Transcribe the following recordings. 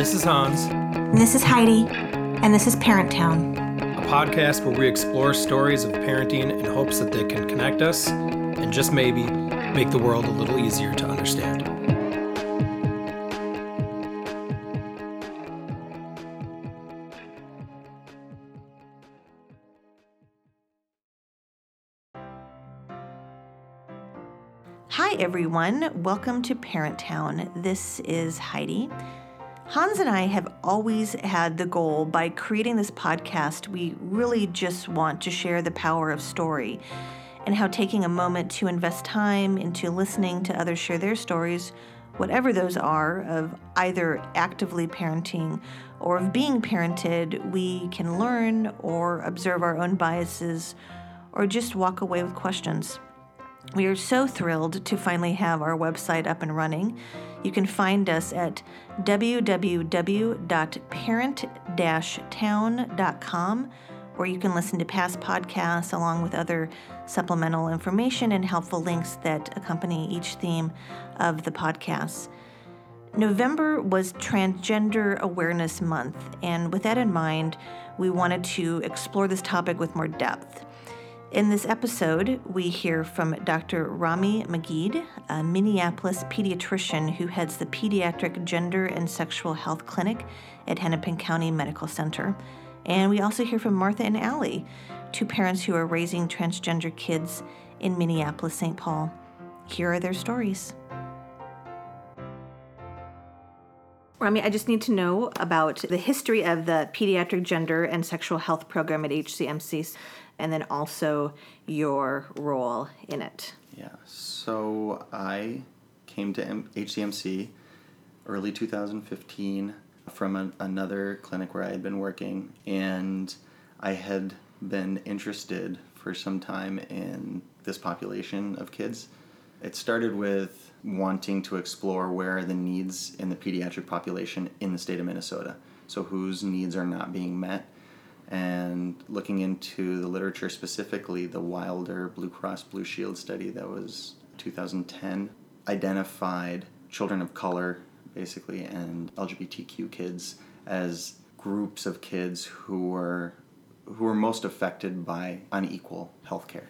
This is Hans, And this is Heidi, and this is Parent Town. a podcast where we explore stories of parenting in hopes that they can connect us and just maybe make the world a little easier to understand. Hi, everyone. Welcome to Parent Town. This is Heidi. Hans and I have always had the goal by creating this podcast, we really just want to share the power of story and how taking a moment to invest time into listening to others share their stories, whatever those are, of either actively parenting or of being parented, we can learn or observe our own biases or just walk away with questions. We are so thrilled to finally have our website up and running. You can find us at www.parent-town.com where you can listen to past podcasts along with other supplemental information and helpful links that accompany each theme of the podcasts. November was Transgender Awareness Month, and with that in mind, we wanted to explore this topic with more depth. In this episode, we hear from Dr. Rami Magid, a Minneapolis pediatrician who heads the Pediatric Gender and Sexual Health Clinic at Hennepin County Medical Center. And we also hear from Martha and Allie, two parents who are raising transgender kids in Minneapolis, St. Paul. Here are their stories. Rami, I just need to know about the history of the Pediatric Gender and Sexual Health Program at HCMC and then also your role in it. Yeah, so I came to M- HCMC early 2015 from an, another clinic where I had been working, and I had been interested for some time in this population of kids. It started with wanting to explore where are the needs in the pediatric population in the state of Minnesota. So, whose needs are not being met and looking into the literature specifically, the Wilder Blue Cross Blue Shield study that was 2010 identified children of color, basically, and LGBTQ kids as groups of kids who were who were most affected by unequal healthcare.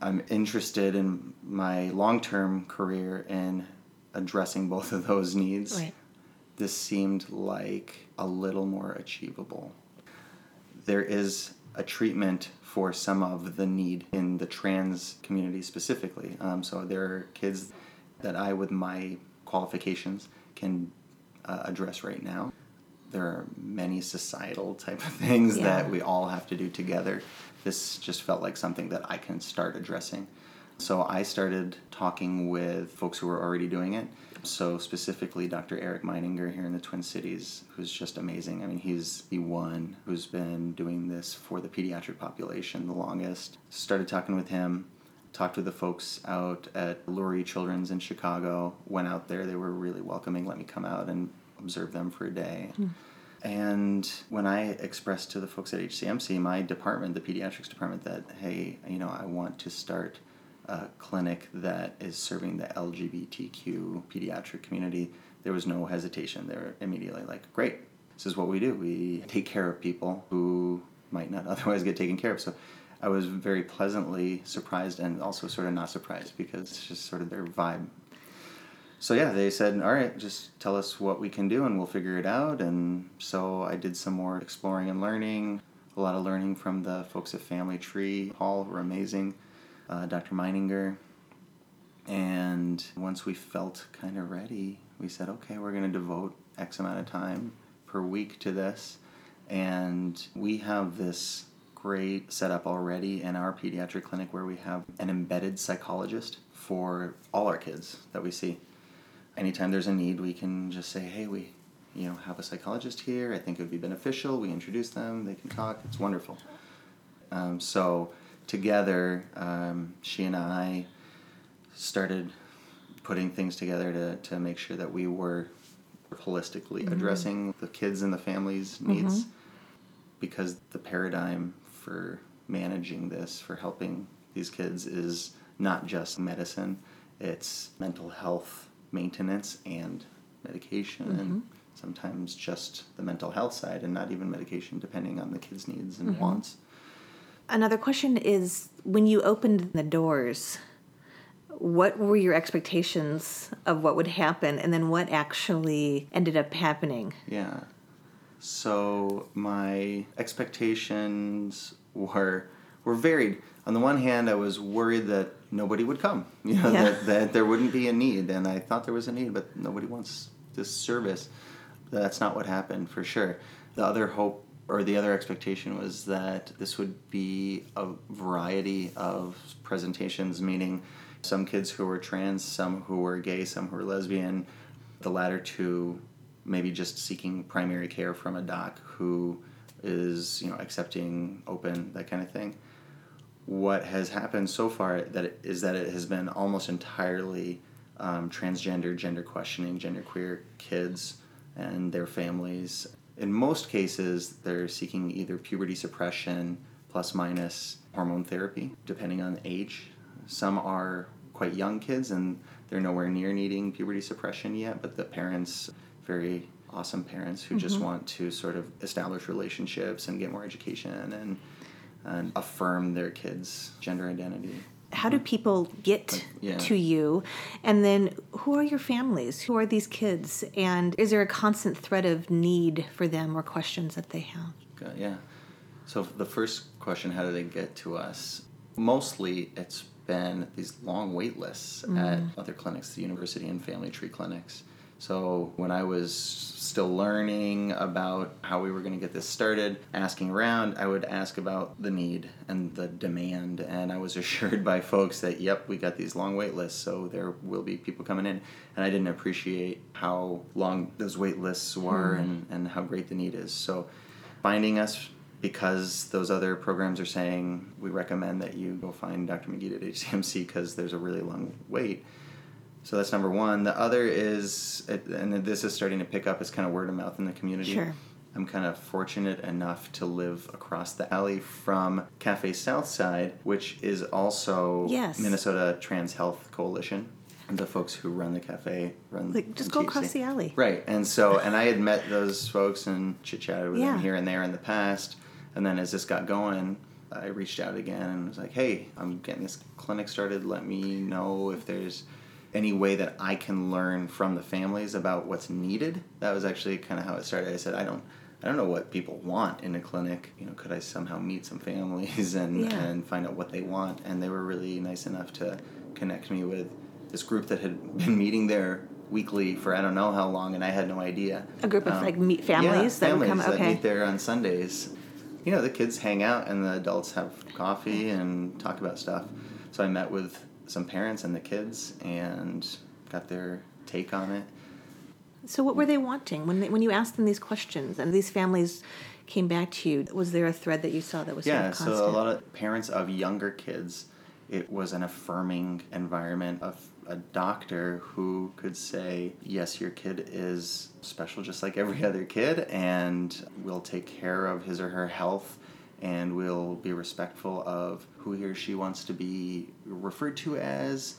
I'm interested in my long-term career in addressing both of those needs. Right. This seemed like a little more achievable there is a treatment for some of the need in the trans community specifically. Um, so there are kids that I, with my qualifications, can uh, address right now. There are many societal type of things Yeah. that we all have to do together. This just felt like something that I can start addressing. So I started talking with folks who were already doing it. So specifically, Dr. Eric Meininger here in the Twin Cities, who's just amazing. I mean, he's the one who's been doing this for the pediatric population the longest. Started talking with him. Talked with the folks out at Lurie Children's in Chicago. Went out there. They were really welcoming. Let me come out and observe them for a day. Hmm. And when I expressed to the folks at HCMC, my department, the pediatrics department, that hey, you know, I want to start a clinic that is serving the LGBTQ pediatric community, there was no hesitation. They were immediately like, great, this is what we do. We take care of people who might not otherwise get taken care of. So I was very pleasantly surprised and also sort of not surprised because it's just sort of their vibe. So yeah, they said, all right, just tell us what we can do and we'll figure it out. And so I did some more exploring and learning, a lot of learning from the folks at Family Tree. Paul were amazing, uh, Dr. Meininger. And once we felt kind of ready, we said, okay, we're going to devote X amount of time per week to this. And we have this great setup already in our pediatric clinic where we have an embedded psychologist for all our kids that we see. Anytime there's a need, we can just say, hey, we you know have a psychologist here. I think it would be beneficial. We introduce them. They can talk. It's wonderful. Um, so together, um, she and I started putting things together to, to make sure that we were holistically addressing the kids and the families' needs because the paradigm for managing this, for helping these kids, is not just medicine, it's mental health maintenance and medication and sometimes just the mental health side and not even medication, depending on the kid's needs and Mm-hmm. wants. Another question is when you opened the doors, what were your expectations of what would happen and then what actually ended up happening? Yeah. So my expectations were were varied. On the one hand, I was worried that nobody would come. You know, Yeah. that, that there wouldn't be a need, and I thought there was a need, but nobody wants this service. That's not what happened for sure. The other hope or the other expectation was that this would be a variety of presentations, meaning some kids who were trans, some who were gay, some who were lesbian, the latter two maybe just seeking primary care from a doc who is you know accepting open that kind of thing. What has happened so far that it, is that it has been almost entirely um, transgender gender questioning genderqueer kids and their families in most cases they're seeking either puberty suppression plus minus hormone therapy depending on age some are quite young kids and they're nowhere near needing puberty suppression yet but the parents very awesome parents who just mm-hmm. want to sort of establish relationships and get more education and and affirm their kids' gender identity. How do people get yeah. to you? And then who are your families? Who are these kids? And is there a constant thread of need for them or questions that they have? Good, yeah. So the first question, how do they get to us? Mostly, it's been these long wait lists at mm. other clinics, the university and family tree clinics. So when I was still learning about how we were going to get this started, asking around, I would ask about the need and the demand, and I was assured by folks that yep, we got these long wait lists, so there will be people coming in. And I didn't appreciate how long those wait lists were hmm. and, and how great the need is. So finding us because those other programs are saying we recommend that you go find Dr. McGee at HCMC because there's a really long wait. So that's number one. The other is, and this is starting to pick up, is kind of word of mouth in the community. Sure. I'm kind of fortunate enough to live across the alley from Cafe Southside, which is also Yes. Minnesota Trans Health Coalition. And the folks who run the cafe run Like, just go THC. across the alley. Right, and so and I had met those folks and chit chatted with Yeah. them here and there in the past, and then as this got going, I reached out again and was like, "Hey, I'm getting this clinic started. Let me know if there's any way that I can learn from the families about what's needed." That was actually kind of how it started. I said, "I don't." I don't know what people want in a clinic. You know, could I somehow meet some families and, Yeah. and find out what they want? And they were really nice enough to connect me with this group that had been meeting there weekly for I don't know how long, and I had no idea. A group of Um, like meet families yeah, that families come. that meet there on Sundays. You know, the kids hang out and the adults have coffee and talk about stuff. So I met with some parents and the kids and got their take on it. So what were they wanting when they, when you asked them these questions and these families came back to you? Was there a thread that you saw that was Yeah, sort of so a lot of parents of younger kids, it was an affirming environment of a doctor who could say, Yes, your kid is special just like every other kid, and we'll take care of his or her health, and we'll be respectful of who he or she wants to be referred to as.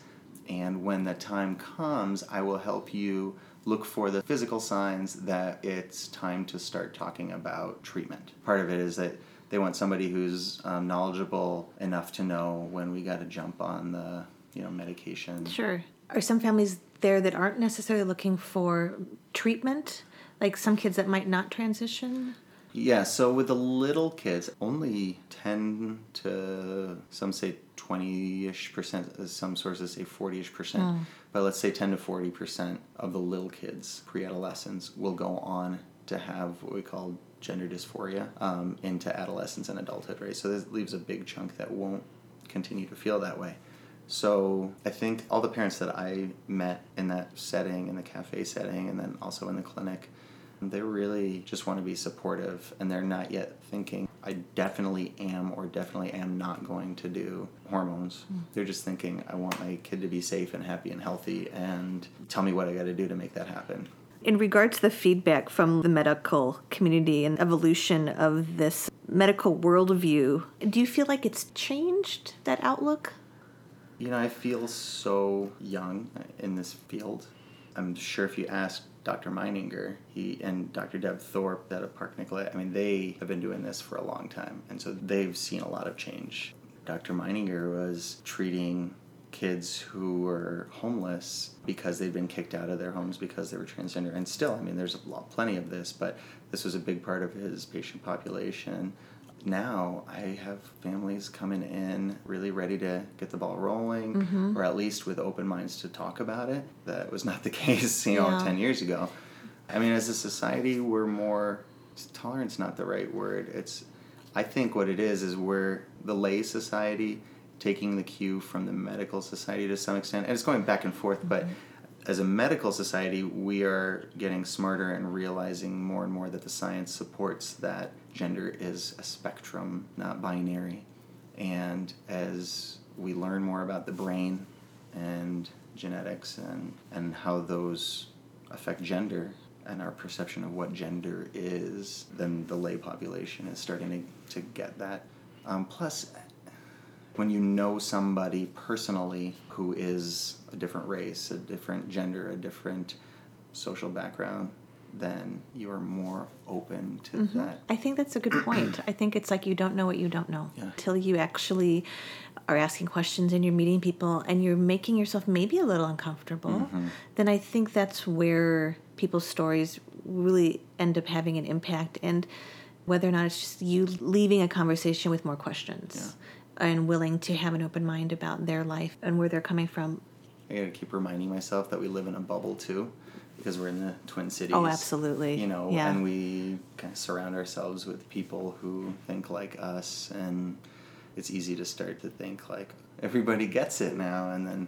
And when the time comes, I will help you look for the physical signs that it's time to start talking about treatment. Part of it is that they want somebody who's um, knowledgeable enough to know when we got to jump on the you know medication. Sure. Are some families there that aren't necessarily looking for treatment? Like some kids that might not transition? Yeah, so with the little kids, only 10 to some say 20 ish percent, as some sources say 40 ish percent, but let's say 10 to 40 percent of the little kids, pre adolescents, will go on to have what we call gender dysphoria um, into adolescence and adulthood, right? So this leaves a big chunk that won't continue to feel that way. So I think all the parents that I met in that setting, in the cafe setting, and then also in the clinic, they really just want to be supportive and they're not yet thinking, I definitely am or definitely am not going to do hormones. Hmm. They're just thinking, I want my kid to be safe and happy and healthy and tell me what I got to do to make that happen. In regard to the feedback from the medical community and evolution of this medical worldview, do you feel like it's changed that outlook? You know, I feel so young in this field. I'm sure if you asked Dr. Meininger, he and Dr. Deb Thorpe at a Park Nicollet, I mean, they have been doing this for a long time, and so they've seen a lot of change. Dr. Meininger was treating kids who were homeless because they'd been kicked out of their homes because they were transgender, and still, I mean, there's a lot, plenty of this, but this was a big part of his patient population now I have families coming in really ready to get the ball rolling, Mm-hmm. or at least with open minds to talk about it. That was not the case, you know, Yeah. 10 years ago. I mean, as a society, we're more, tolerance not the right word. It's, I think what it is, is we're the lay society taking the cue from the medical society to some extent. And it's going back and forth, but as a medical society, we are getting smarter and realizing more and more that the science supports that gender is a spectrum, not binary. And as we learn more about the brain and genetics and, and how those affect gender and our perception of what gender is, then the lay population is starting to, to get that. Um, plus, when you know somebody personally who is a different race, a different gender, a different social background, then you're more open to that. I think that's a good point. I think it's like you don't know what you don't know Yeah. you actually are asking questions and you're meeting people and you're making yourself maybe a little uncomfortable. Mm-hmm. Then I think that's where people's stories really end up having an impact and whether or not it's just you leaving a conversation with more questions and willing to have an open mind about their life and where they're coming from. I gotta keep reminding myself that we live in a bubble too, because we're in the Twin Cities. Oh, absolutely. You know, Yeah. and we kind of surround ourselves with people who think like us, and it's easy to start to think like everybody gets it now, and then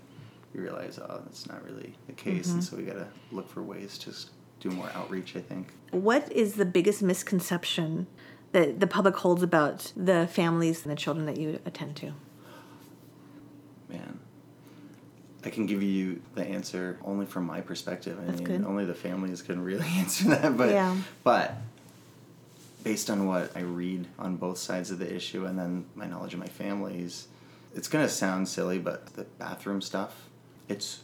you realize, oh, that's not really the case, Mm-hmm. and so we gotta look for ways to do more outreach. I think. What is the biggest misconception that the public holds about the families and the children that you attend to? Man, I can give you the answer only from my perspective. I That's mean, good. only the families can really answer that. But Yeah. but based on what I read on both sides of the issue, and then my knowledge of my families, it's gonna sound silly, but the bathroom stuff, it's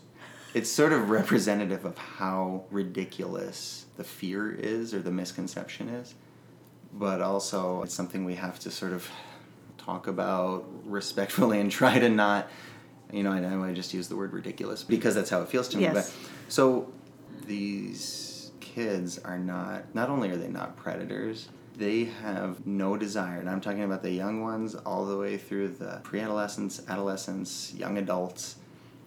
it's sort of representative of how ridiculous the fear is or the misconception is but also it's something we have to sort of talk about respectfully and try to not you know i know i just use the word ridiculous because that's how it feels to me Yes. but so these kids are not not only are they not predators they have no desire and i'm talking about the young ones all the way through the pre-adolescence, adolescence, young adults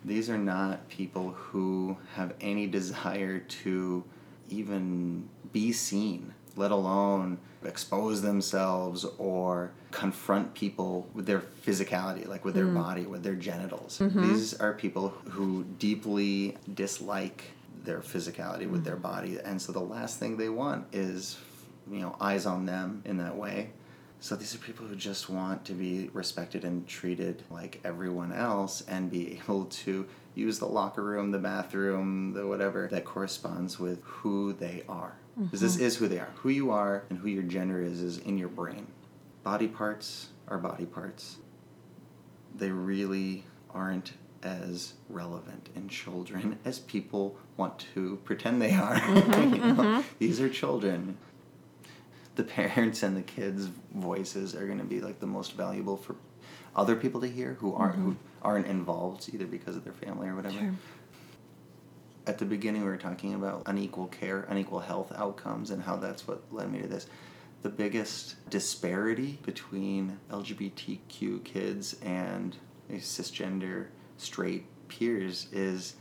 these are not people who have any desire to even be seen, let alone expose themselves or confront people with their physicality, like with their mm. body, with their genitals. Mm-hmm. These are people who deeply dislike their physicality with their mm. body, and so the last thing they want is, you know, eyes on them in that way. So these are people who just want to be respected and treated like everyone else and be able to use the locker room, the bathroom, the whatever that corresponds with who they are. Because this mm-hmm. is who they are. Who you are and who your gender is is in your brain. Body parts are body parts. They really aren't as relevant in children as people want to pretend they are. Mm-hmm, you know? Mm-hmm. These are children the parents and the kids' voices are going to be like the most valuable for other people to hear who aren't who mm-hmm. aren't involved either because of their family or whatever. Sure. At the beginning, we were talking about unequal care, unequal health outcomes, and how that's what led me to this. The biggest disparity between LGBTQ kids and cisgender straight peers is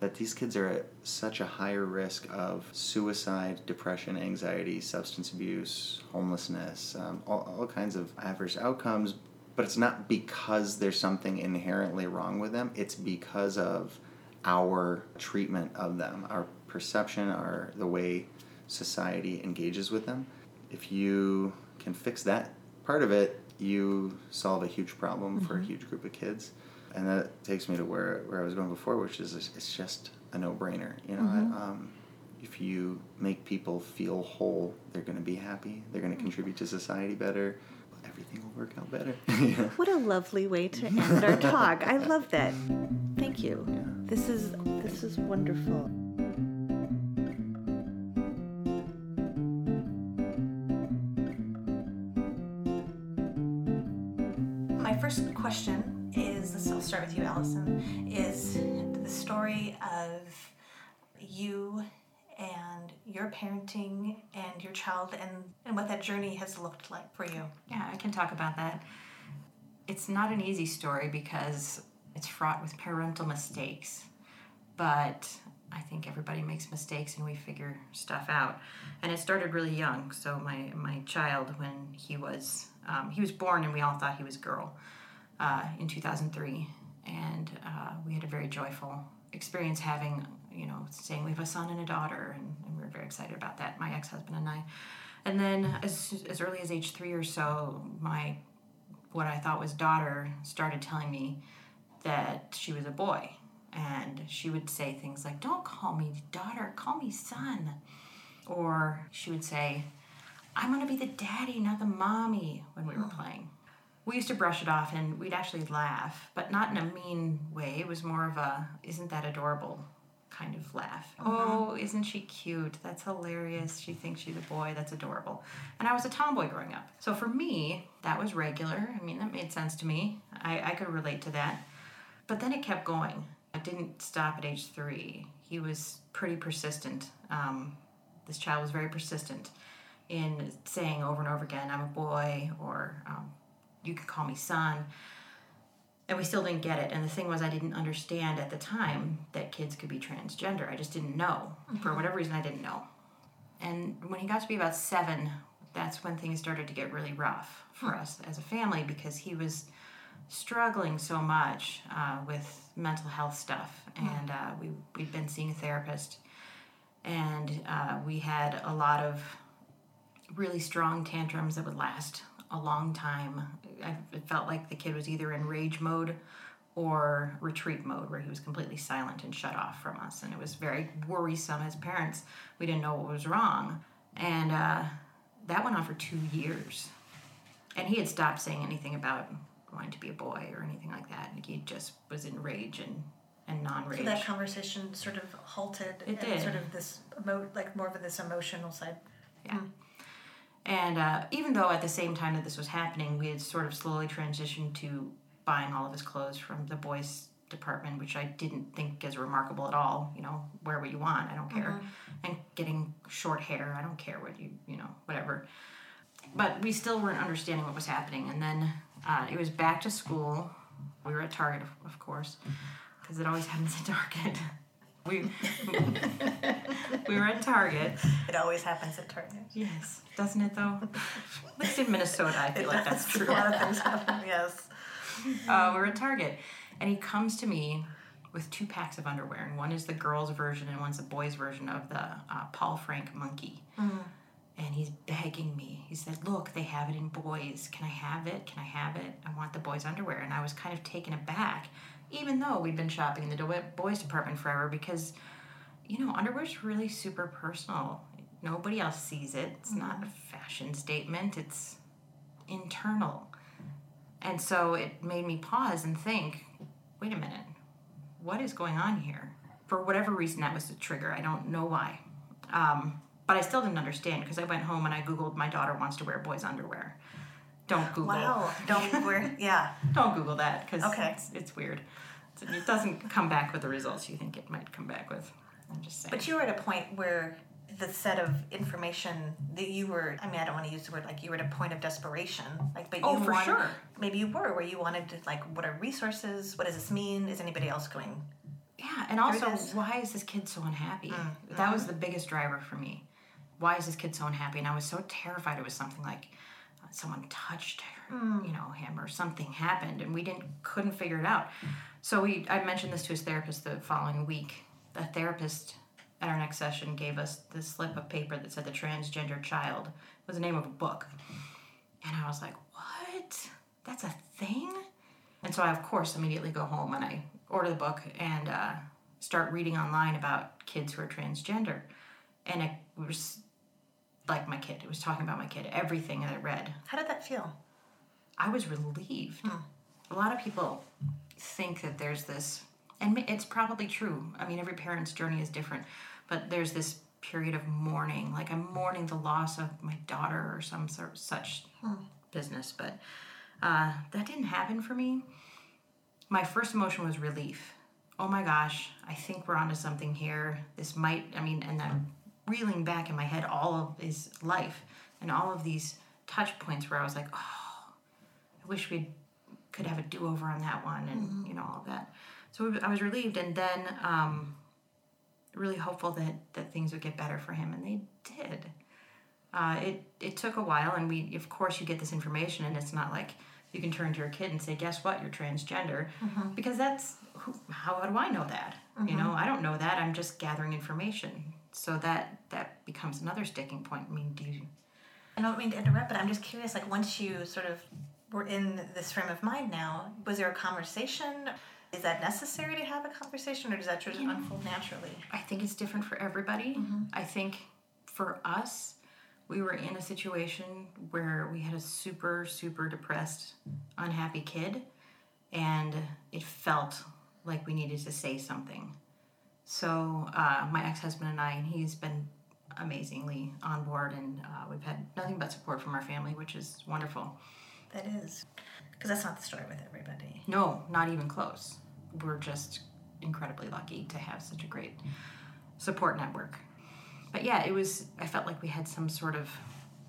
that these kids are at such a higher risk of suicide, depression, anxiety, substance abuse, homelessness, um, all, all kinds of adverse outcomes. But it's not because there's something inherently wrong with them, it's because of our treatment of them, our perception, our the way society engages with them. If you can fix that part of it, you solve a huge problem for a mm-hmm. huge group of kids and that takes me to where, where I was going before, which is it's just a no brainer. You know, I, um, if you make people feel whole, they're going to be happy. They're going to mm-hmm. contribute to society better. Everything will work out better. Yeah. What a lovely way to end our talk. I love that. Thank you. This is this is wonderful. I'll start with you, Allison. Is the story of you and your parenting and your child and and what that journey has looked like for you. Yeah, I can talk about that. It's not an easy story because it's fraught with parental mistakes, but I think everybody makes mistakes and we figure stuff out. And it started really young. So my my child, when he was um, he was born, and we all thought he was girl uh, in 2003, and uh, we had a very joyful experience having you know saying we have a son and a daughter, and, and we were very excited about that. My ex husband and I. And then as as early as age three or so, my what I thought was daughter started telling me that she was a boy and she would say things like, Don't call me daughter, call me son. Or she would say, I'm to be the daddy, not the mommy, when we were playing. We used to brush it off and we'd actually laugh, but not in a mean way. It was more of a, Isn't that adorable? kind of laugh. Oh, isn't she cute? That's hilarious. She thinks she's a boy. That's adorable. And I was a tomboy growing up. So for me, that was regular. I mean, that made sense to me. I, I could relate to that. But then it kept going. It didn't stop at age three. He was pretty persistent. Um, this child was very persistent in saying over and over again, I'm a boy, or um, you could call me son. And we still didn't get it. And the thing was, I didn't understand at the time that kids could be transgender. I just didn't know. For whatever reason, I didn't know. And when he got to be about seven, that's when things started to get really rough for us as a family because he was struggling so much uh, with mental health stuff. And uh, we, we'd been seeing a therapist. And uh, we had a lot of really strong tantrums that would last a long time. I it felt like the kid was either in rage mode or retreat mode, where he was completely silent and shut off from us. And it was very worrisome as parents. We didn't know what was wrong. And uh, that went on for two years. And he had stopped saying anything about wanting to be a boy or anything like that. Like he just was in rage and, and non rage. So that conversation sort of halted It and did. sort of this emo- like more of this emotional side. Yeah. And uh, even though at the same time that this was happening, we had sort of slowly transitioned to buying all of his clothes from the boys' department, which I didn't think is remarkable at all. You know, wear what you want, I don't care. And getting short hair, I don't care what you, you know, whatever. But we still weren't understanding what was happening. And then uh, it was back to school. We were at Target, of, of course, because it always happens at Target. We, we were at Target. It always happens at Target. Yes, doesn't it though? At least in Minnesota, I feel like that's true. A lot of things happen. Yes. Uh, we're at Target, and he comes to me with two packs of underwear, and one is the girls' version, and one's the boys' version of the uh, Paul Frank monkey. And he's begging me. He said, "Look, they have it in boys. Can I have it? Can I have it? I want the boys' underwear." And I was kind of taken aback, even though we'd been shopping in the do- boys' department forever, because you know, underwear's really super personal. Nobody else sees it. It's not a fashion statement. It's internal. And so it made me pause and think, wait a minute, what is going on here? For whatever reason, that was the trigger. I don't know why. Um, but I still didn't understand because I went home and I Googled, my daughter wants to wear boys' underwear. Don't Google. Wow. Don't wear. Yeah. Don't Google that because Okay. it's, it's weird. It doesn't come back with the results you think it might come back with. I'm just saying. But you were at a point where the set of information that you were I mean I don't want to use the word like you were at a point of desperation like but you Oh, for wanted, sure. maybe you were where you wanted to like what are resources what does this mean is anybody else going Yeah, and also, this. why is this kid so unhappy? Mm, That was the biggest driver for me. Why is this kid so unhappy? And I was so terrified it was something like someone touched her, Mm. you know, him or something happened, and we didn't couldn't figure it out. So we, I mentioned this to his therapist the following week. The therapist at our next session gave us this slip of paper that said the transgender child was the name of a book, and I was like, what? That's a thing? And so I, of course, immediately go home and I order the book and uh, start reading online about kids who are transgender. And it was like my kid. It was talking about my kid. Everything that I read, how did that feel I was relieved. A lot of people think that there's this, and it's probably true. I mean, every parent's journey is different, but there's this period of mourning. Like I'm mourning the loss of my daughter or some sort of such business. But Uh, that didn't happen for me. My first emotion was relief. Oh my gosh, I think we're onto something here. This might, I mean, and I'm reeling back in my head all of his life and all of these touch points where I was like, oh, I wish we could have a do over on that one and, you know, all of that. So I was relieved and then um, really hopeful that, that things would get better for him, and they did. Uh, it, it took a while, and we, of course, you get this information, and it's not like you can turn to your kid and say, "Guess what? You're transgender," because that's who, how do I know that? You know, I don't know that. I'm just gathering information. So that that becomes another sticking point. I mean, do you? I don't mean to interrupt, but I'm just curious. Like, once you sort of were in this frame of mind now, was there a conversation? Is that necessary to have a conversation, or does that just unfold naturally? I think it's different for everybody. Mm-hmm. I think for us, we were in a situation where we had a super, super depressed, unhappy kid, and it felt like we needed to say something. So, uh, my ex husband and I, and he's been amazingly on board, and uh, we've had nothing but support from our family, which is wonderful. That is, because that's not the story with everybody. No, not even close. We're just incredibly lucky to have such a great support network. But yeah, it was, I felt like we had some sort of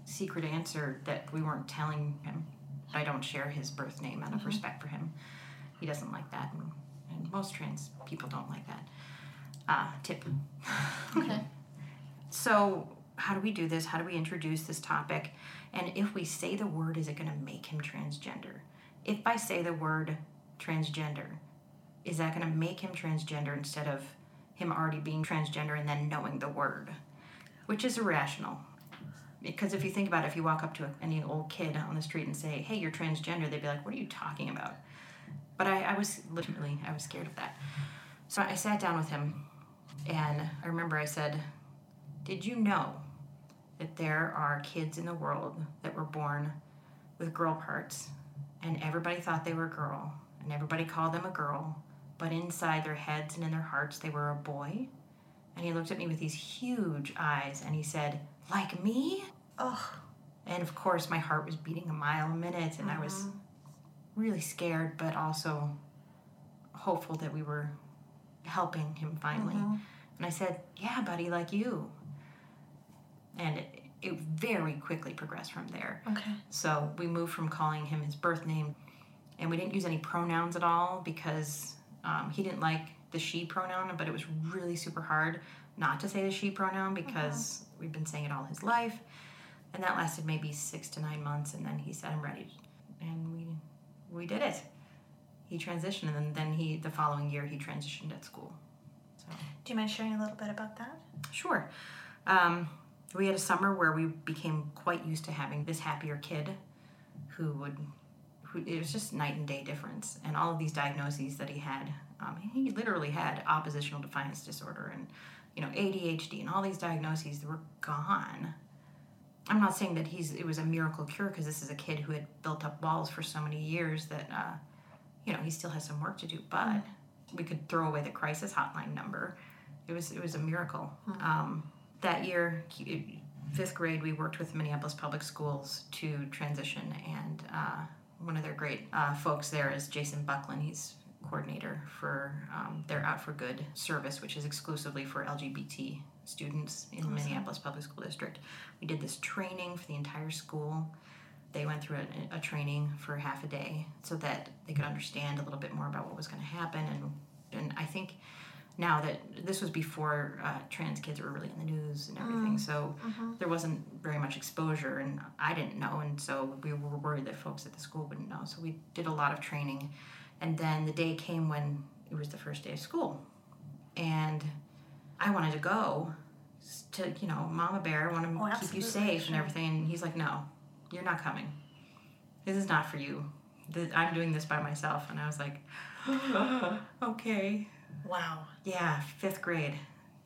secret answer that we weren't telling him. I don't share his birth name out of respect for him. He doesn't like that, and, and most trans people don't like that. Uh, tip. Okay. So, how do we do this? How do we introduce this topic? And if we say the word, is it going to make him transgender? If I say the word transgender, is that going to make him transgender instead of him already being transgender and then knowing the word? Which is irrational. Because if you think about it, if you walk up to any old kid on the street and say, hey, you're transgender, they'd be like, what are you talking about? But I, I was literally, I was scared of that. So I sat down with him and I remember I said, did you know that there are kids in the world that were born with girl parts and everybody thought they were a girl and everybody called them a girl, but inside their heads and in their hearts they were a boy? And he looked at me with these huge eyes and he said, Like me? Oh, And of course, my heart was beating a mile a minute and I was mm-hmm. really scared, but also hopeful that we were helping him finally. Mm-hmm. And I said, Yeah, buddy, like you. And it, it very quickly progressed from there. okay. So we moved from calling him his birth name, and we didn't use any pronouns at all because um, he didn't like the she pronoun, but it was really super hard not to say the she pronoun because we've been saying it all his life. And that lasted maybe six to nine months, and then he said, I'm ready. And we, we did it. He transitioned, and then, then he, the following year, he transitioned at school. So. Do you mind sharing a little bit about that? Sure. Um, we had a summer where we became quite used to having this happier kid who would, who, it was just night and day difference. And all of these diagnoses that he had, um, he literally had oppositional defiance disorder and, you know, ADHD and all these diagnoses that were gone. I'm not saying that he's it was a miracle cure because this is a kid who had built up walls for so many years that uh, you know he still has some work to do. But we could throw away the crisis hotline number. It was it was a miracle. Um, that year, fifth grade, we worked with Minneapolis Public Schools to transition, and uh, one of their great uh, folks there is Jason Buckland. He's coordinator for um, their Out for Good service, which is exclusively for LGBT students in the Minneapolis Public School District. We did this training for the entire school. They went through a, a training for half a day so that they could understand a little bit more about what was going to happen. And, and I think now that this was before uh, trans kids were really in the news and everything, so there wasn't very much exposure, and I didn't know, and so we were worried that folks at the school wouldn't know. So we did a lot of training, and then the day came when it was the first day of school, and I wanted to go to you know Mama Bear, I want to Oh, keep you safe and everything, and he's like, no, you're not coming. This is not for you. I'm doing this by myself, and I was like, okay. Wow. Yeah, fifth grade,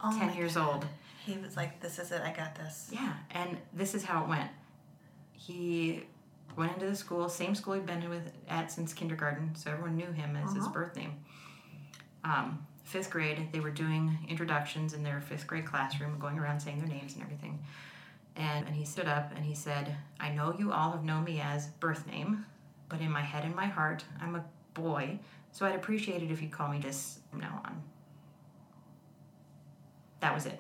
Oh 10 years God. old. He was like, "This is it. I got this." Yeah, and this is how it went. He went into the school, same school he'd been with at since kindergarten, so everyone knew him as his Uh-huh. birth name. Um, fifth grade, they were doing introductions in their fifth grade classroom, going around saying their names and everything. And, and he stood up and he said, I know you all have known me as birth name, But in my head and my heart, I'm a boy, so I'd appreciate it if you'd call me this from now on. That was it.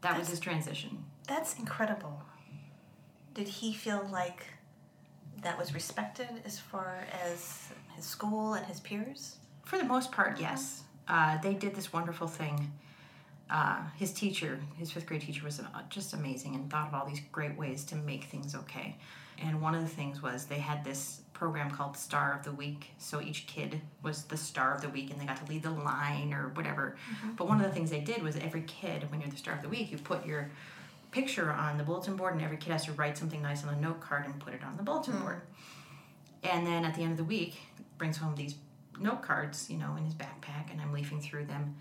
That was his transition. That's incredible. Did he feel like that was respected as far as his school and his peers? For the most part, yes. Uh, they did this wonderful thing. Uh, his teacher, his fifth grade teacher, was uh, just amazing and thought of all these great ways to make things okay. And one of the things was they had this program called Star of the Week. So each kid was the star of the week and they got to lead the line or whatever. But one of the things they did was every kid, when you're the star of the week, you put your picture on the bulletin board and every kid has to write something nice on a note card and put it on the bulletin board. And then at the end of the week, brings home these note cards, you know, in his backpack, and I'm leafing through them,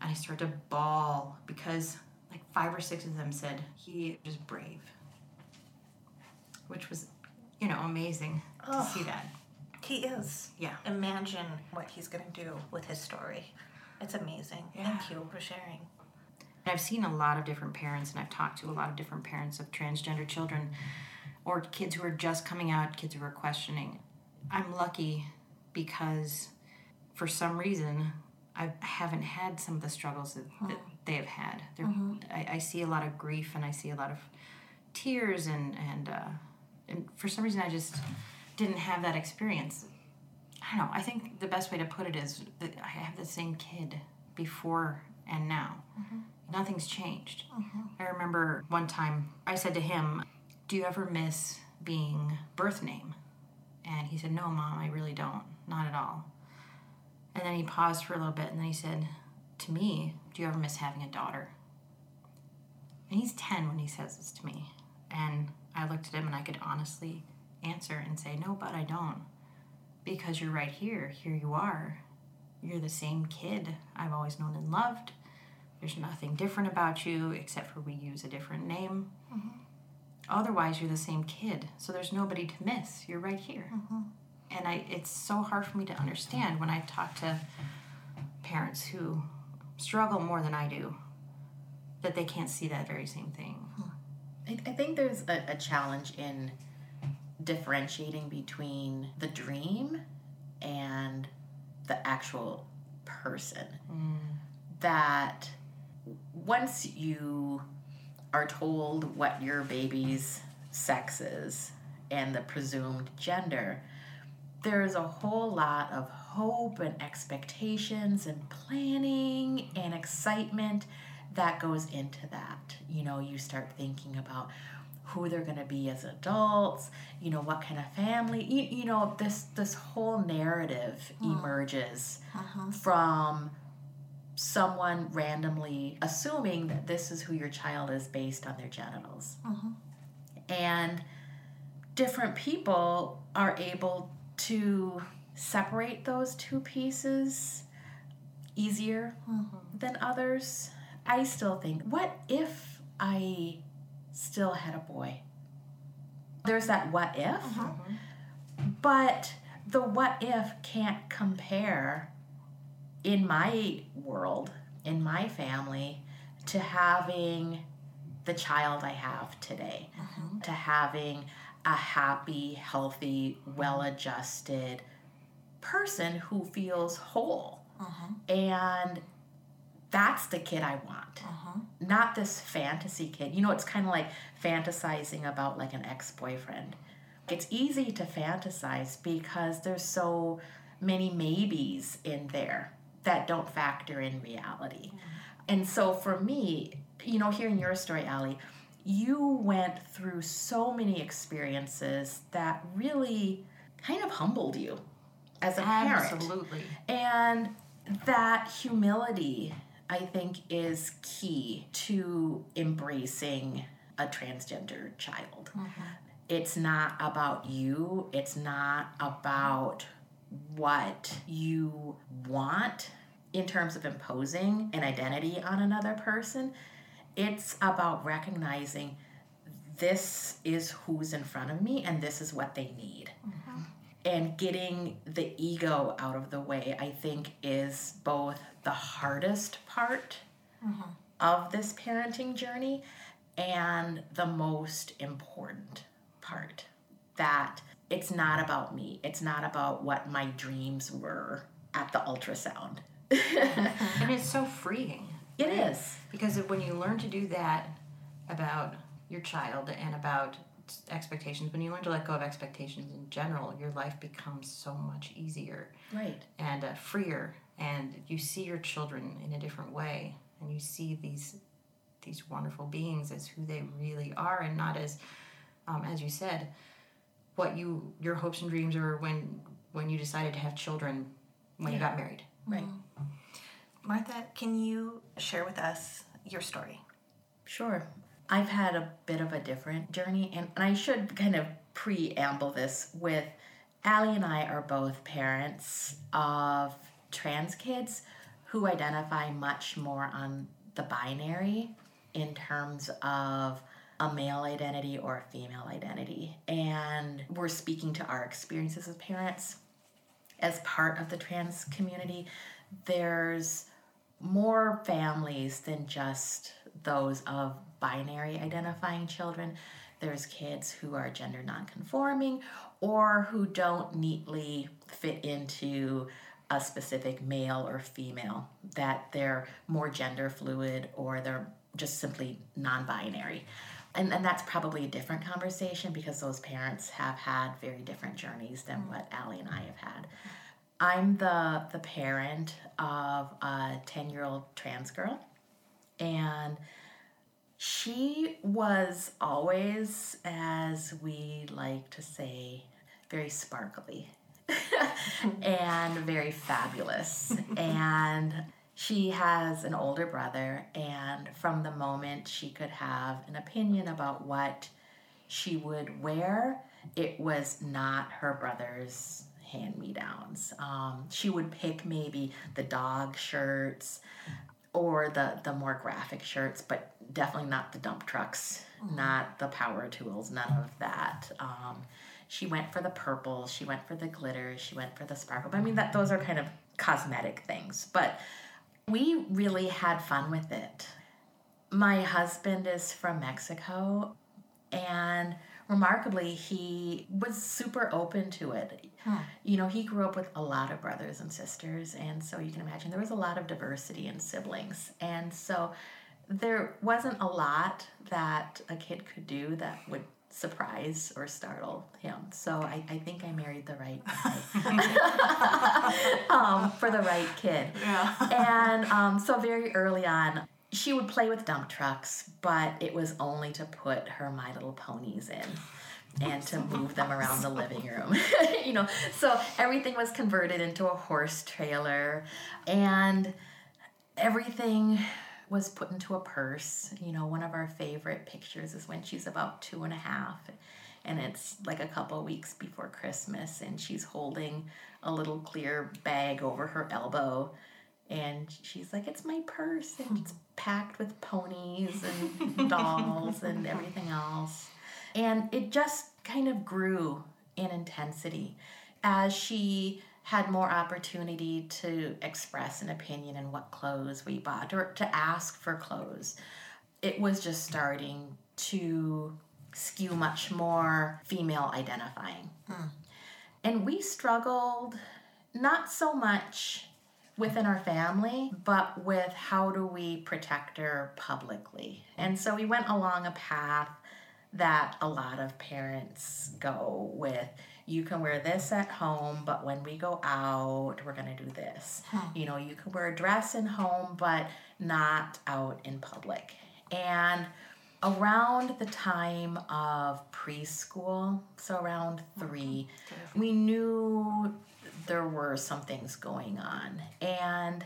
and I started to bawl because like five or six of them said he was brave, which was, you know, amazing to see that. He is. Yeah. Imagine what he's going to do with his story. It's amazing. Thank you for sharing. And I've seen a lot of different parents, and I've talked to a lot of different parents of transgender children or kids who are just coming out, kids who are questioning. I'm lucky because for some reason I haven't had some of the struggles that, that they have had. They're- uh-huh. I, I see a lot of grief and I see a lot of tears and and uh, and for some reason I just didn't have that experience. I don't know. I think the best way to put it is that I have the same kid before and now. Mm-hmm. Nothing's changed. Mm-hmm. I remember one time I said to him, Do you ever miss being birth name? And he said, No, mom, I really don't. Not at all. And then he paused for a little bit and then he said, To me, do you ever miss having a daughter? And he's 10 when he says this to me. And I looked at him and I could honestly answer and say, No, but I don't. Because you're right here. Here you are. You're the same kid I've always known and loved. There's nothing different about you except for we use a different name. Mm-hmm. Otherwise, you're the same kid. So there's nobody to miss. You're right here. Mm-hmm. And I, it's so hard for me to understand when I talk to parents who struggle more than I do that they can't see that very same thing. I, I think there's a, a challenge in differentiating between the dream and the actual person. Mm. That once you are told what your baby's sex is and the presumed gender, there's a whole lot of hope and expectations and planning and excitement that goes into that. You know, you start thinking about who they're going to be as adults, you know, what kind of family, you, you know, this this whole narrative emerges uh-huh. from someone randomly assuming that this is who your child is based on their genitals. Uh-huh. And different people are able to separate those two pieces easier mm-hmm. than others. I still think, what if I still had a boy? There's that what if, mm-hmm. but the what if can't compare in my world, in my family, to having the child I have today, mm-hmm. to having a happy, healthy, well adjusted person who feels whole. Uh-huh. And that's the kid I want. Uh-huh. Not this fantasy kid. You know, it's kind of like fantasizing about like an ex boyfriend. It's easy to fantasize because there's so many maybes in there that don't factor in reality. Mm-hmm. And so for me, you know, hearing your story, Allie, you went through so many experiences that really kind of humbled you as a parent. Absolutely. And that humility, I think, is key to embracing a transgender child. Mm-hmm. It's not about you, it's not about what you want in terms of imposing an identity on another person. It's about recognizing this is who's in front of me and this is what they need mm-hmm. and getting the ego out of the way i think is both the hardest part mm-hmm. of this parenting journey and the most important part that it's not about me. It's not about what my dreams were at the ultrasound. and it's so freeing. It is Because when you learn to do that about your child and about expectations, when you learn to let go of expectations in general, your life becomes so much easier Right. and uh, freer, and you see your children in a different way, and you see these these wonderful beings as who they really are, and not as, um, as you said, what you your hopes and dreams are when when you decided to have children when you got married. Right. Martha, can you share with us your story? Sure. I've had a bit of a different journey, and, I should kind of preamble this with Allie and I are both parents of trans kids who identify much more on the binary in terms of a male identity or a female identity. And we're speaking to our experiences as parents. As part of the trans community, there's more families than just those of binary identifying children. There's kids who are gender nonconforming or who don't neatly fit into a specific male or female, that they're more gender fluid or they're just simply non binary. And, and that's probably a different conversation because those parents have had very different journeys than what Allie and I have had. I'm the the parent of a 10 year old trans girl, and she was always, as we like to say, very sparkly and very fabulous. and she has an older brother, and from the moment she could have an opinion about what she would wear, it was not her brother's hand me downs. Um, she would pick maybe the dog shirts or the, the more graphic shirts, but definitely not the dump trucks, not the power tools, none of that. Um, she went for the purple, she went for the glitter, she went for the sparkle. But I mean, that those are kind of cosmetic things, but we really had fun with it. My husband is from Mexico, and remarkably, he was super open to it. You know, he grew up with a lot of brothers and sisters, and so you can imagine there was a lot of diversity in siblings. And so there wasn't a lot that a kid could do that would surprise or startle him. So I, I think I married the right guy um, for the right kid. Yeah. And um, so very early on, she would play with dump trucks, but it was only to put her My Little Ponies in and to move them around the living room. you know, so everything was converted into a horse trailer and everything was put into a purse. You know, one of our favorite pictures is when she's about two and a half and it's like a couple weeks before Christmas and she's holding a little clear bag over her elbow and she's like, It's my purse and it's packed with ponies and dolls and everything else. And it just kind of grew in intensity as she had more opportunity to express an opinion in what clothes we bought or to ask for clothes. It was just starting to skew much more female identifying. Hmm. And we struggled not so much within our family, but with how do we protect her publicly. And so we went along a path that a lot of parents go with you can wear this at home, but when we go out, we're going to do this. You know, you can wear a dress in home, but not out in public. And around the time of preschool, so around oh, three, we knew there were some things going on. And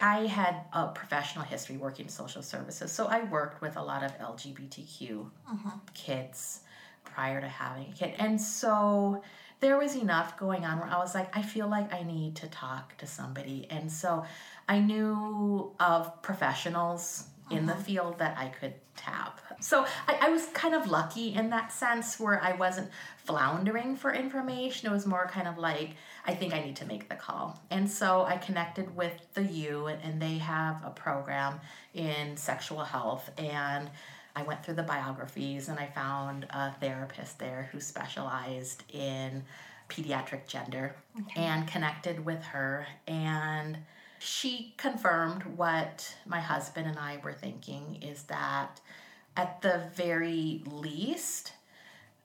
I had a professional history working in social services, so I worked with a lot of LGBTQ mm-hmm. kids prior to having a kid. And so there was enough going on where I was like, I feel like I need to talk to somebody. And so I knew of professionals in the mm-hmm. field that I could tap. So I, I was kind of lucky in that sense where I wasn't floundering for information. It was more kind of like, I think I need to make the call. And so I connected with the U, and they have a program in sexual health. And I went through the biographies and I found a therapist there who specialized in pediatric gender and connected with her. And she confirmed what my husband and I were thinking is that at the very least,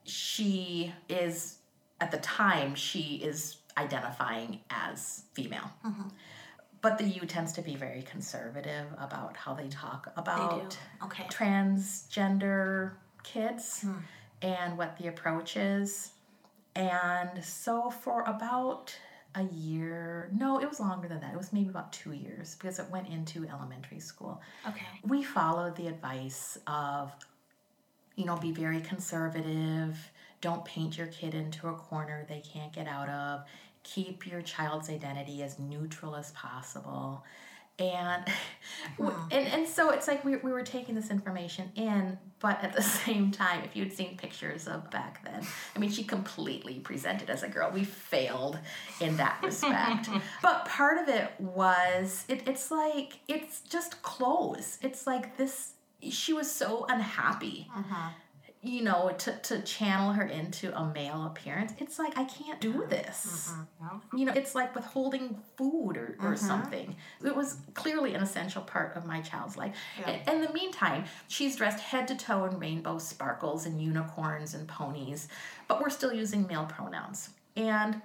she is, at the time, she is identifying as female. Mm-hmm. But the U tends to be very conservative about how they talk about Okay. transgender kids hmm. and what the approach is. And so for about a year, no, it was longer than that. It was maybe about two years because it went into elementary school. Okay. We followed the advice of, you know, be very conservative. Don't paint your kid into a corner they can't get out of. Keep your child's identity as neutral as possible. And, and and so it's like we, we were taking this information in, but at the same time, if you'd seen pictures of back then, I mean, she completely presented as a girl. We failed in that respect. but part of it was it, it's like it's just clothes. It's like this. She was so unhappy uh-huh. You know, to, to channel her into a male appearance, it's like, I can't do mm-hmm. this. Mm-hmm. You know, it's like withholding food or, or mm-hmm. something. It was clearly an essential part of my child's life. And in the meantime, she's dressed head to toe in rainbow sparkles and unicorns and ponies, but we're still using male pronouns. And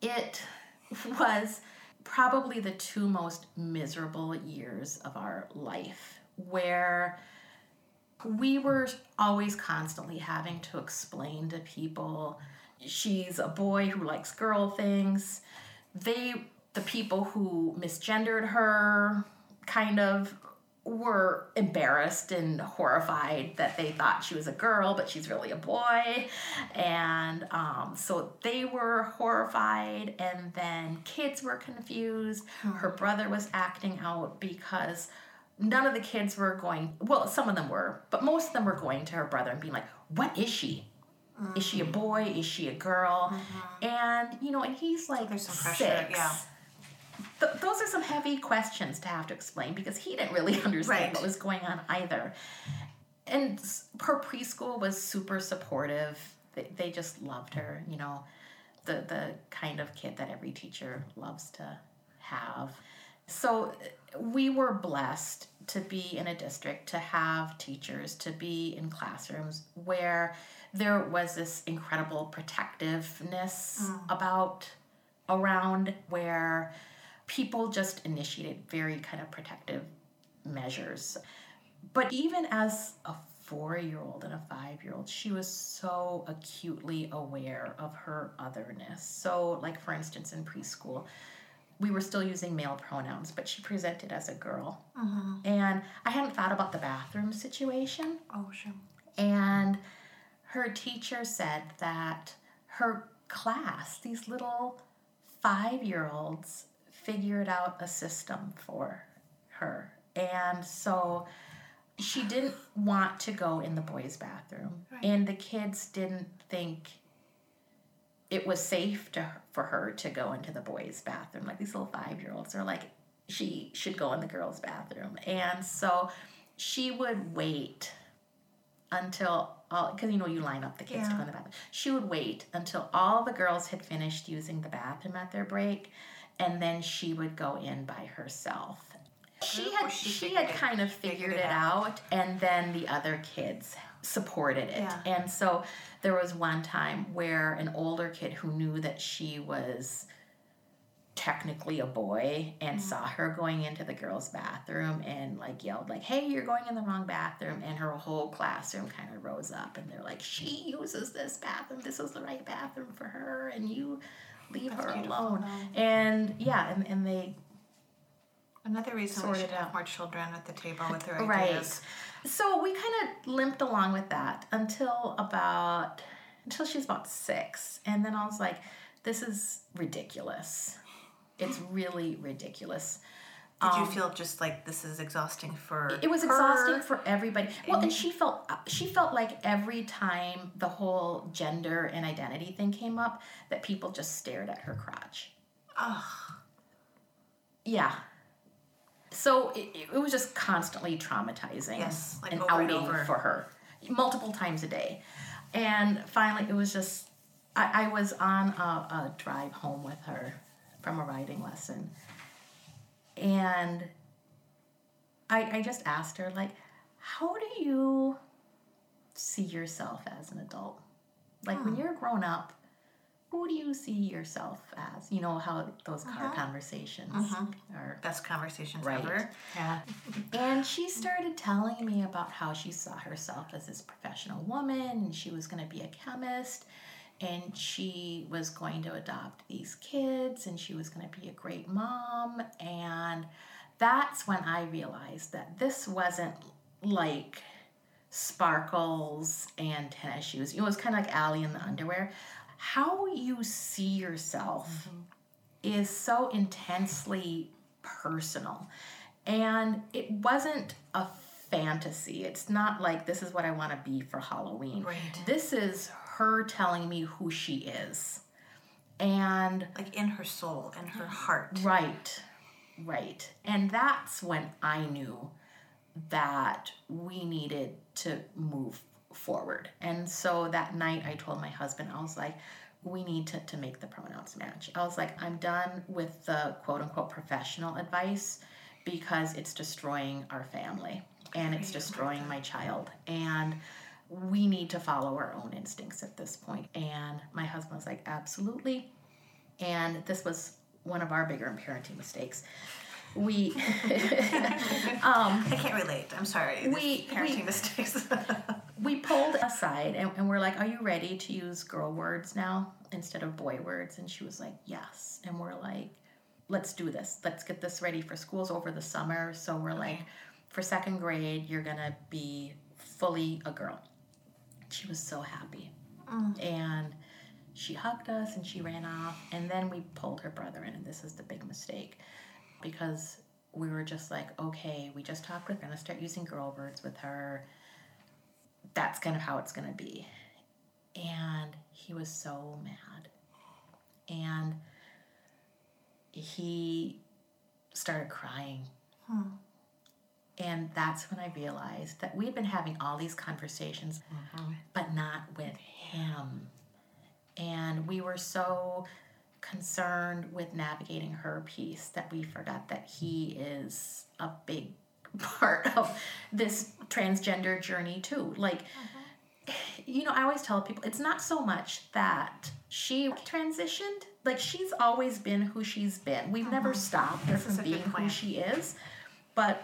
it was probably the two most miserable years of our life where we were always constantly having to explain to people. She's a boy who likes girl things. They the people who misgendered her kind of were embarrassed and horrified that they thought she was a girl but she's really a boy. And um, so they were horrified and then kids were confused. Her brother was acting out because none of the kids were going well some of them were but most of them were going to her brother and being like what is she? Is she a mm-hmm. boy? Is she a girl? Mm-hmm. And you know and he's like There's some pressure, six. yeah. Th- those are some heavy questions to have to explain because he didn't really understand Right. what was going on either. And her preschool was super supportive. They, they just loved her you know the the kind of kid that every teacher loves to have. So we were blessed to be in a district to have teachers to be in classrooms where there was this incredible protectiveness mm. about around where people just initiated very kind of protective measures but even as a four year old and a five year old, she was so acutely aware of her otherness. So, like for instance, in preschool, we were still using male pronouns, but she presented as a girl. Uh-huh. And I hadn't thought about the bathroom situation. Oh, sure. And her teacher said that her class, these little five year olds, figured out a system for her. And so she didn't want to go in the boys' bathroom. And the kids didn't think it was safe to for her to go into the boys' bathroom. Like these little five year olds are like, she should go in the girls' bathroom. And so she would wait until all because you know you line up the kids to go in the bathroom. She would wait until all the girls had finished using the bathroom at their break, and then she would go in by herself. She had she she, had kind of figured figured it it out, and then the other kids supported it. Yeah. And so there was one time where an older kid who knew that she was technically a boy and mm. saw her going into the girls' bathroom and like yelled like hey you're going in the wrong bathroom and her whole classroom kind of rose up and they're like she uses this bathroom. This is the right bathroom for her and you leave her beautiful, alone. and yeah and, and they Another reason we should have more children at the table with their ideas. Right. So we kind of limped along with that until about until she's about six, and then I was like, "This is ridiculous. It's really ridiculous." Did you Um, feel just like this is exhausting for It was her? exhausting for everybody. Well, and she felt she felt like every time the whole gender and identity thing came up, that people just stared at her crotch. Ugh. Yeah. So it, it was just constantly traumatizing Yes, like and outing over. for her, multiple times a day. And finally, it was just, I, I was on a, a drive home with her from a riding lesson. And I, I just asked her, like, how do you see yourself as an adult? Like, when hmm. you're grown up, who do you see yourself as? You know how those car uh-huh. conversations mm-hmm. are. Best conversations Right. ever. Yeah. And she started telling me about how she saw herself as this professional woman and she was going to be a chemist and she was going to adopt these kids and she was going to be a great mom. And that's when I realized that this wasn't like sparkles and tennis shoes. It was kind of like Allie in the underwear. How you see yourself mm-hmm. is so intensely personal. And it wasn't a fantasy. It's not like this is what I want to be for Halloween. Right. This is her telling me who she is. And Like in her soul, and her heart. Right, right. And that's when I knew that we needed to move forward. And so that night I told my husband, I was like, we need to, to make the pronouns match. I was like, I'm done with the quote unquote professional advice because it's destroying our family and it's destroying my child. And we need to follow our own instincts at this point. And my husband was like, absolutely. And this was one of our bigger parenting mistakes. We um, I can't relate. I'm sorry. We- parenting we- mistakes. we pulled aside and, and we're like, Are you ready to use girl words now instead of boy words? And she was like, Yes. And we're like, Let's do this. Let's get this ready for school's over the summer. So we're like, For second grade, you're going to be fully a girl. She was so happy. Mm. And she hugged us and she ran off. And then we pulled her brother in, and this is the big mistake because we were just like, okay, we just talked with her, gonna start using girl words with her. That's kind of how it's gonna be. And he was so mad. And he started crying. And that's when I realized that we'd been having all these conversations, mm-hmm. but not with him. And we were so concerned with navigating her piece that we forgot that he is a big part of this transgender journey too. Like, you know, I always tell people it's not so much that she transitioned, like, she's always been who she's been. We've never stopped her from being who she is, but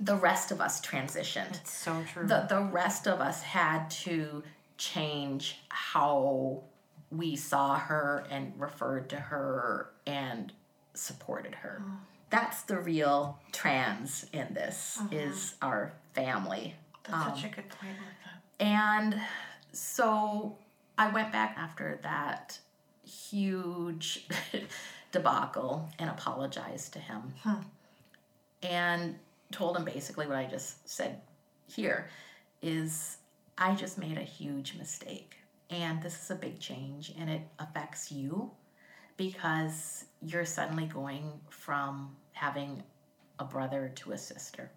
the rest of us transitioned It's so true. the the rest of us had to change how we saw her and referred to her and supported her. That's the real trans in this uh-huh. is our family. That's such um, a good point, And so I went back after that huge debacle and apologized to him. And told him basically what I just said here is I just made a huge mistake. And this is a big change and it affects you because you're suddenly going from having a brother to a sister.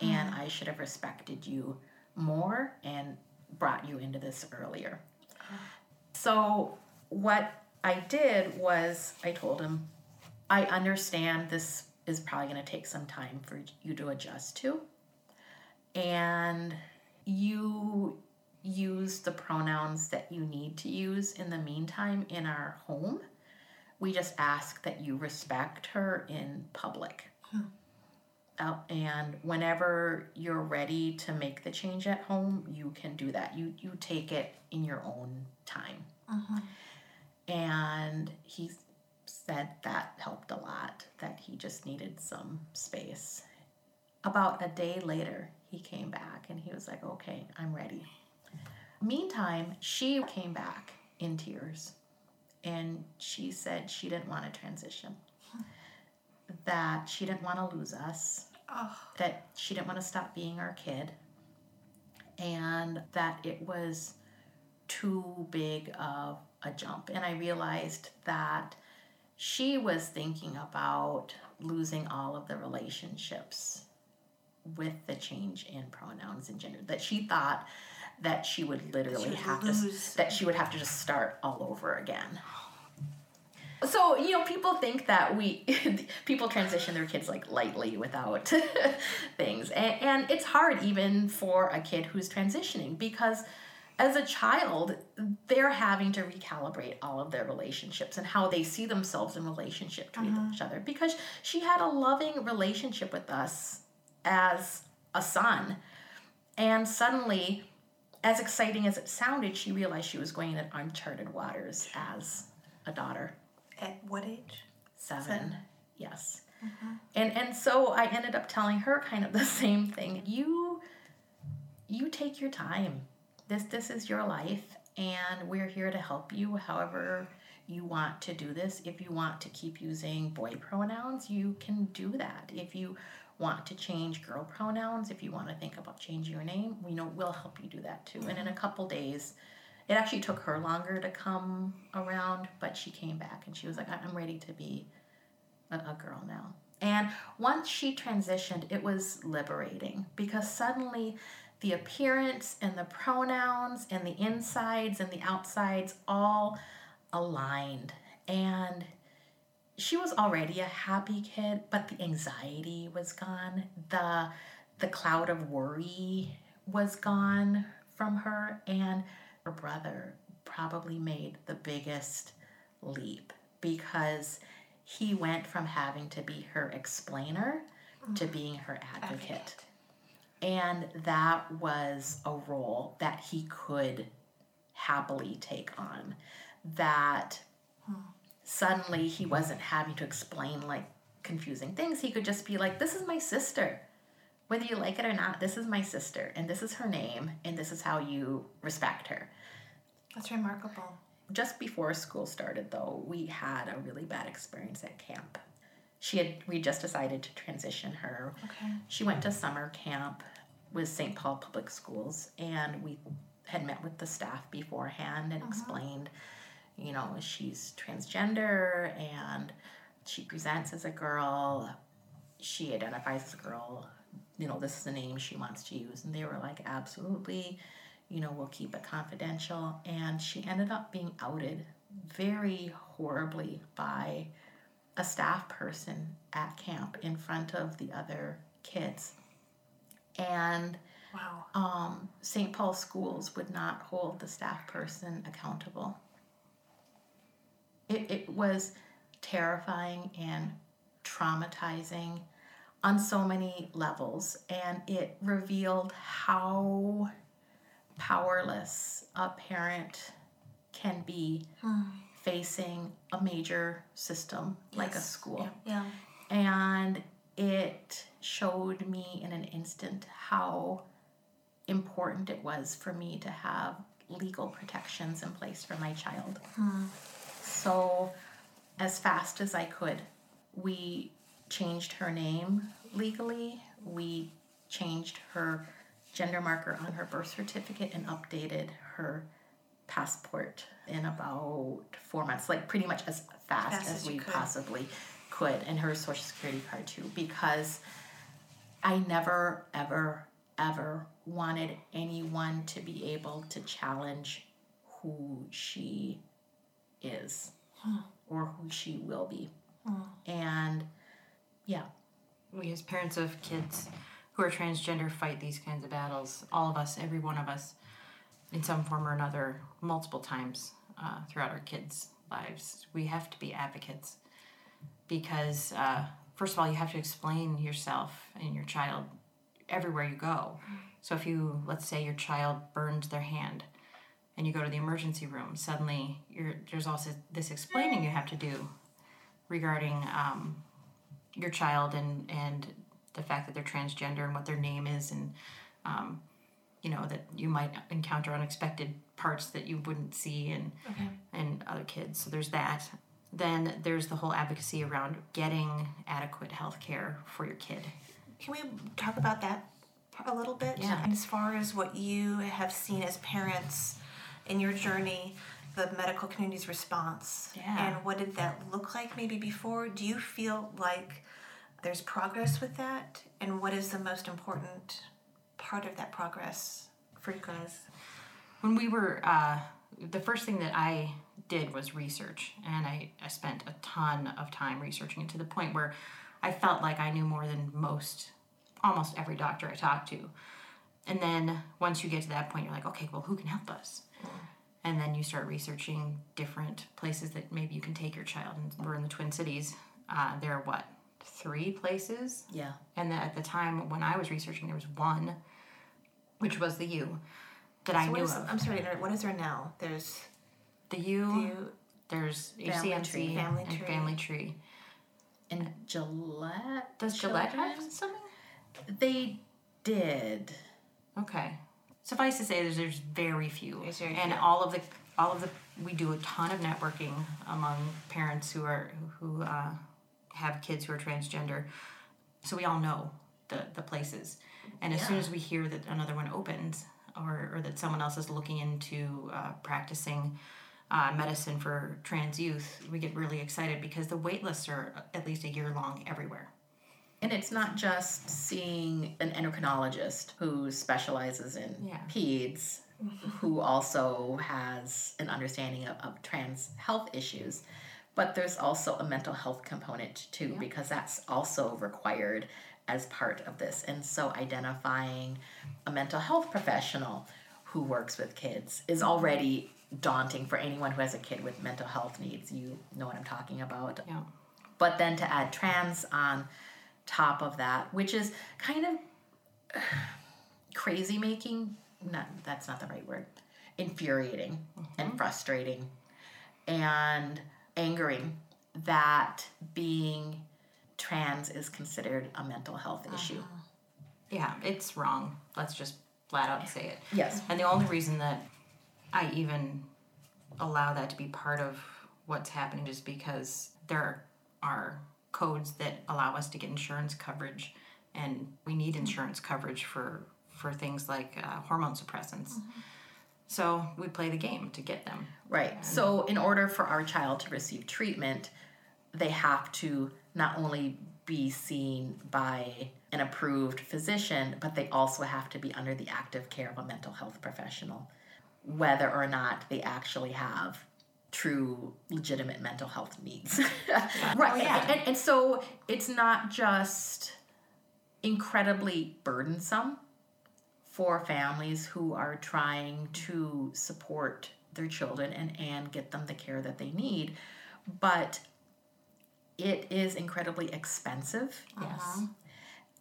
Mm-hmm. And I should have respected you more and brought you into this earlier. Uh-huh. So, what I did was I told him, I understand this is probably going to take some time for you to adjust to. And you use the pronouns that you need to use in the meantime in our home. We just ask that you respect her in public. Uh, and whenever you're ready to make the change at home, you can do that. You you take it in your own time. And he said that helped a lot. That he just needed some space. About a day later, he came back and he was like, "Okay, I'm ready." Meantime, she came back in tears, and she said she didn't want to transition. That she didn't want to lose us that she didn't want to stop being our kid and that it was too big of a jump. And I realized that she was thinking about losing all of the relationships with the change in pronouns and gender that she thought that she would literally have lose- to that she would have to just start all over again. So you know people think that we people transition their kids like lightly without things. And, and it's hard even for a kid who's transitioning because as a child they're having to recalibrate all of their relationships and how they see themselves in relationship to mm-hmm. each other because she had a loving relationship with us as a son. And suddenly as exciting as it sounded she realized she was going in uncharted waters as a daughter At what age? seven. Yes. Mm-hmm. And and so I ended up telling her kind of the same thing. You you take your time. This this is your life and we're here to help you however you want to do this. If you want to keep using boy pronouns, you can do that. If you want to change girl pronouns, if you want to think about changing your name, we know we'll help you do that too. And in a mm-hmm. couple days, it actually took her longer to come around, but she came back and she was like, "I- I'm ready to be a, a girl now. And once she transitioned, it was liberating because suddenly the appearance and the pronouns and the insides and the outsides all aligned. And she was already a happy kid, but the anxiety was gone. The the cloud of worry was gone from her and her brother probably made the biggest leap because he went from having to be her explainer to mm-hmm. being her advocate. And that was a role that he could happily take on. That hmm. Suddenly he wasn't having to explain like confusing things. He could just be like, This is my sister. Whether you like it or not, this is my sister, and this is her name, and this is how you respect her That's remarkable. just before school started though we had a really bad experience at camp she had we just decided to transition her Okay. she went to summer camp with st paul public schools and we had met with the staff beforehand and uh-huh. explained you know she's transgender and she presents as a girl she identifies as a girl you know this is the name she wants to use and they were like absolutely you know we'll keep it confidential and she ended up being outed very horribly by a staff person at camp in front of the other kids and Wow. um, St. Paul schools would not hold the staff person accountable. It, it was terrifying and traumatizing on so many levels, and it revealed how powerless a parent can be hmm. facing a major system like a school Yeah. and it showed me in an instant how important it was for me to have legal protections in place for my child. Hmm. So, as fast as I could, we changed her name legally. We changed her gender marker on her birth certificate and updated her passport in about four months, like pretty much as fast, Fast as, as we could. possibly could, and her social security card too, because I never, ever, ever wanted anyone to be able to challenge who she is or who she will be. And yeah, we as parents of kids who are transgender fight these kinds of battles all of us every one of us in some form or another multiple times uh, throughout our kids lives. We have to be advocates because uh, first of all you have to explain yourself and your child everywhere you go. So if you let's say your child burns their hand and you go to the emergency room suddenly you're, there's also this explaining you have to do regarding um, your child and and the fact that they're transgender and what their name is and um, you know that you might encounter unexpected parts that you wouldn't see and and other kids so there's that then there's the whole advocacy around getting adequate health care for your kid Can we talk about that a little bit? Yeah. And as far as what you have seen as parents in your journey, the medical community's response, Yeah. and what did that look like maybe before? Do you feel like there's progress with that? And what is the most important part of that progress for you guys? when we were uh, the first thing that i did was research and I, I spent a ton of time researching it to the point where i felt like i knew more than most almost every doctor i talked to and then once you get to that point you're like okay well who can help us and then you start researching different places that maybe you can take your child and we're in the twin cities uh, there are what three places Yeah. and at the time when i was researching there was one which was the u that i So what knew is, of I'm sorry, what is there now? There's the U, you, there's Family HCMC Tree. Family and Tree. Family Tree. And Gillette. Does Gillette have something? They did. Okay. Suffice to say, there's, there's very few, There's very and few. all of the all of the we do a ton of networking among parents who are who uh, have kids who are transgender, so we all know the the places, and as soon as we hear that another one opens or or that someone else is looking into uh, practicing. Uh, medicine for trans youth, we get really excited because the wait lists are at least a year long everywhere. And it's not just seeing an endocrinologist who specializes in Yeah. peds, who also has an understanding of, of trans health issues, but there's also a mental health component too, because that's also required as part of this. And so identifying a mental health professional who works with kids is mm-hmm. already daunting for anyone who has a kid with mental health needs. You know what I'm talking about Yeah. but then to add trans on top of that which is kind of crazy making not that's not the right word. Infuriating and mm-hmm. frustrating and angering that being trans is considered a mental health uh-huh. issue. Yeah, it's wrong. Let's just flat out say it. yes. And the only reason that I even allow that to be part of what's happening is because there are codes that allow us to get insurance coverage, and we need insurance coverage for for things like uh, hormone suppressants. So we play the game to get them. Right. So, in order for our child to receive treatment, they have to not only be seen by an approved physician, but they also have to be under the active care of a mental health professional, whether or not they actually have true legitimate mental health needs. right. Oh, and, and so it's not just incredibly burdensome for families who are trying to support their children and, and get them the care that they need. But it is incredibly expensive. Uh-huh. Yes.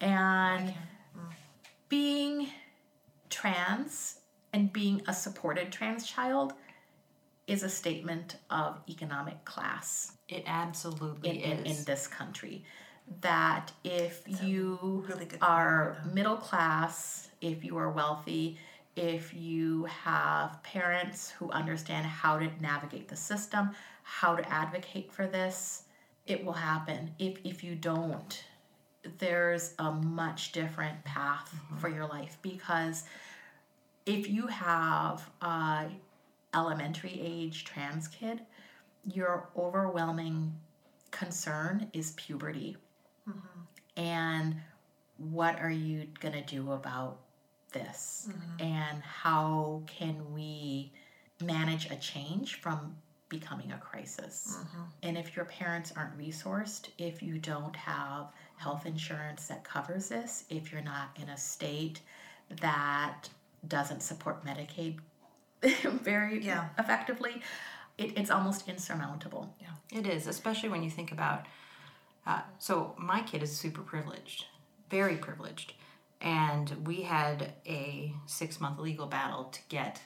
And mm. being trans and being a supported trans child is a statement of economic class It absolutely in, in, is. in this country. That if you really are middle class, if you are wealthy, if you have parents who understand how to navigate the system, how to advocate for this, it will happen. If, if you don't, there's a much different path mm-hmm. for your life because if you have a elementary age trans kid, your overwhelming concern is puberty. Mm-hmm. And what are you going to do about this? Mm-hmm. And how can we manage a change from becoming a crisis? Mm-hmm. And if your parents aren't resourced, if you don't have health insurance that covers this, if you're not in a state that doesn't support Medicaid very Yeah. effectively, it, it's almost insurmountable. Yeah, It is, especially when you think about. Uh, so my kid is super privileged, very privileged, and we had a six-month legal battle to get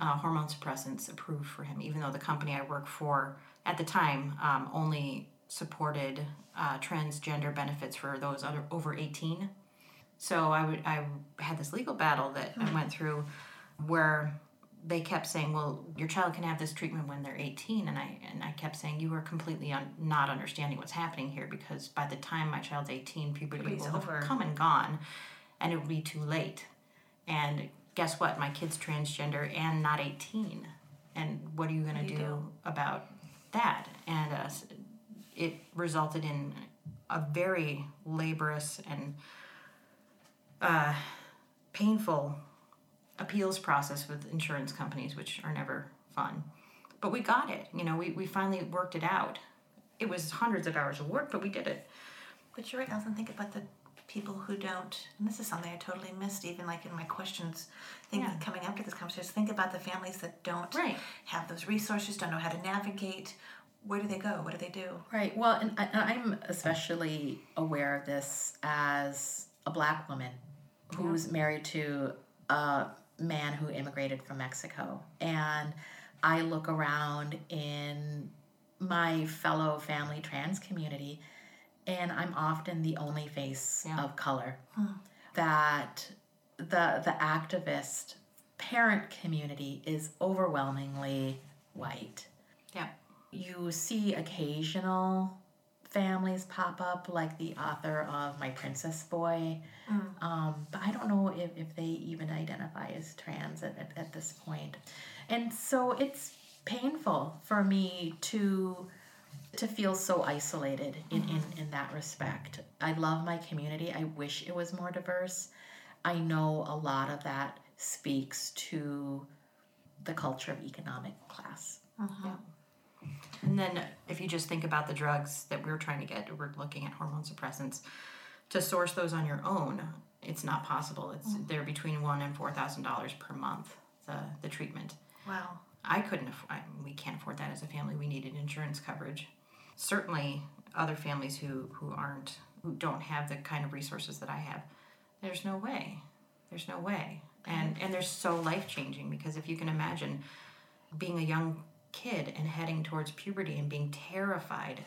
uh, hormone suppressants approved for him, even though the company I work for at the time um, only supported uh, transgender benefits for those other over 18. So I would I had this legal battle that I went through where they kept saying, "Well, your child can have this treatment when they're 18," and I and I kept saying, "You are completely un- not understanding what's happening here because by the time my child's 18, puberty Puberty's will have come and gone, and it will be too late." And guess what? My kid's transgender and not 18, and what are you going to do do, do? about that? And uh, it resulted in a very laborious and uh, painful appeals process with insurance companies, which are never fun. But we got it. You know, we, we finally worked it out. It was hundreds of hours of work, but we did it. But you're right, Alison. Think about the people who don't, and this is something I totally missed, even like in my questions, think Yeah. coming after this conversation. Think about the families that don't Right. have those resources, don't know how to navigate. Where do they go? What do they do? Right. Well, and I, I'm especially aware of this as a black woman who's married to a man who immigrated from Mexico. And I look around in my fellow family trans community, and I'm often the only face Yeah. of color. Hmm. That the the activist parent community is overwhelmingly white Yeah. you see occasional families pop up, like the author of My Princess Boy. Mm. Um, but I don't know if, if they even identify as trans at, at, at this point. And so it's painful for me to to feel so isolated in, in, mm-hmm. in that respect. I love my community. I wish it was more diverse. I know a lot of that speaks to the culture of economic class. Uh-huh. And then if you just think about the drugs that we're trying to get, we're looking at hormone suppressants. To source those on your own, it's not possible. It's mm. they're between one and four thousand dollars per month. The the treatment. Wow. I couldn't. Aff- I, we can't afford that as a family. We needed insurance coverage. Certainly, other families who who aren't who don't have the kind of resources that I have, there's no way. There's no way. And and they're so life changing because if you can imagine being a young kid and heading towards puberty and being terrified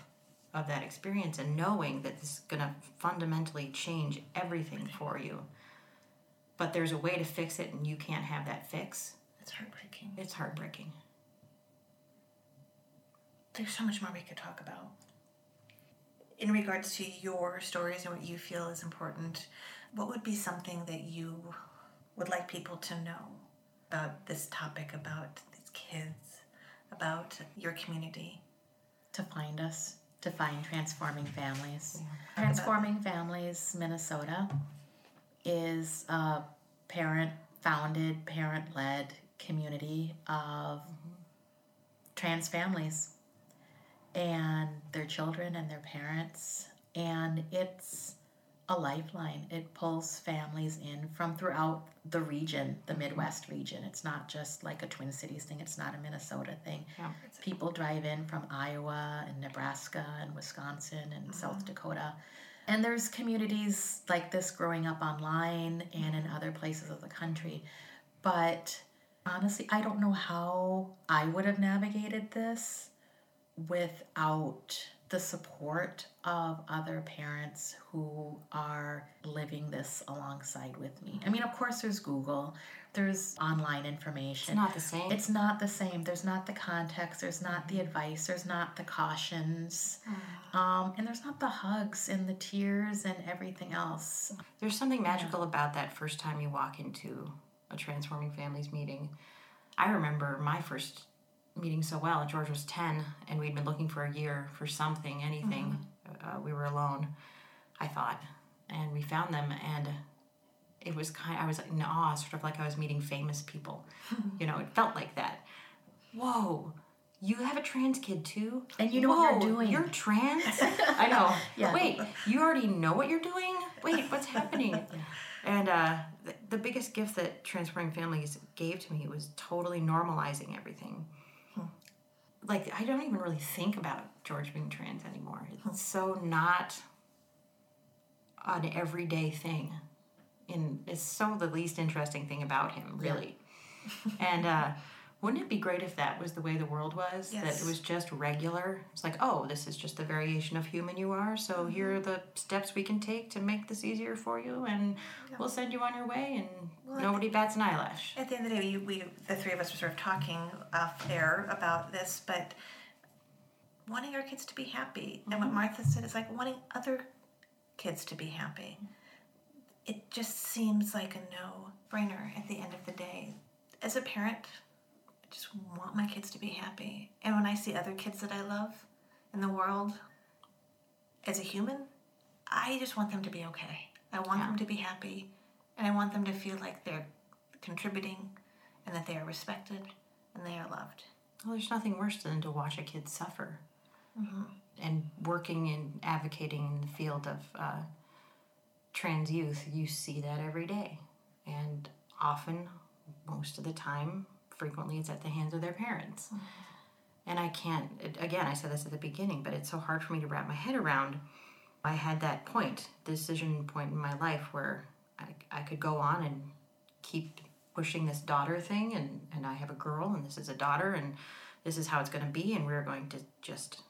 of that experience and knowing that this is going to fundamentally change everything for you. But there's a way to fix it and you can't have that fix. It's heartbreaking. It's heartbreaking. There's so much more we could talk about. In regards to your stories and what you feel is important, what would be something that you would like people to know about this topic, about these kids, about your community? to find us, to find Transforming Families. Transforming Families Minnesota is a parent founded, parent led community of trans families and their children and their parents. And it's a lifeline. It pulls families in from throughout the region, the Midwest region. It's not just like a Twin Cities thing, it's not a Minnesota thing. Yeah. People drive in from Iowa and Nebraska and Wisconsin and South mm-hmm. Dakota. And there's communities like this growing up online and in other places of the country. But honestly, I don't know how I would have navigated this without the support of other parents who are living this alongside with me. I mean, of course, there's Google, there's online information. It's not the same. It's not the same. There's not the context. There's not the advice. There's not the cautions. Um, and there's not the hugs and the tears and everything else. There's something magical about that first time you walk into a Transforming Families meeting. I remember my first meeting so well. George was 10, and we'd been looking for a year for something, anything. Uh, we were alone, I thought. And we found them, and it was kind of, I was in awe, sort of like I was meeting famous people. you know, it felt like that. Whoa. You have a trans kid too? And you know what you're doing. You're trans? I know. Yeah. Wait, you already know what you're doing? Wait, what's happening? And uh, the, the biggest gift that Transforming Families gave to me was totally normalizing everything. Like, I don't even really think about George being trans anymore. It's so not an everyday thing. And it's so the least interesting thing about him, really. and uh, wouldn't it be great if that was the way the world was? That it was just regular? It's like, oh, this is just the variation of human you are, so mm-hmm. here are the steps we can take to make this easier for you, and we'll send you on your way, and nobody bats an eyelash. At the end of the day, we, we the three of us were sort of talking off air about this, but wanting our kids to be happy, and what mm-hmm. Martha said is like wanting other kids to be happy. It just seems like a no-brainer at the end of the day. As a parent, I just want my kids to be happy, and when I see other kids that I love in the world, as a human, I just want them to be okay. I want them to be happy, and I want them to feel like they're contributing, and that they are respected, and they are loved. Well, there's nothing worse than to watch a kid suffer. And working and advocating in the field of uh, trans youth, you see that every day. And often, most of the time, frequently, it's at the hands of their parents. Mm-hmm. And I can't, it- again, I said this at the beginning, but it's so hard for me to wrap my head around. I had that point, decision point in my life where I, I could go on and keep pushing this daughter thing, and, and I have a girl, and this is a daughter, and this is how it's going to be, and we're going to just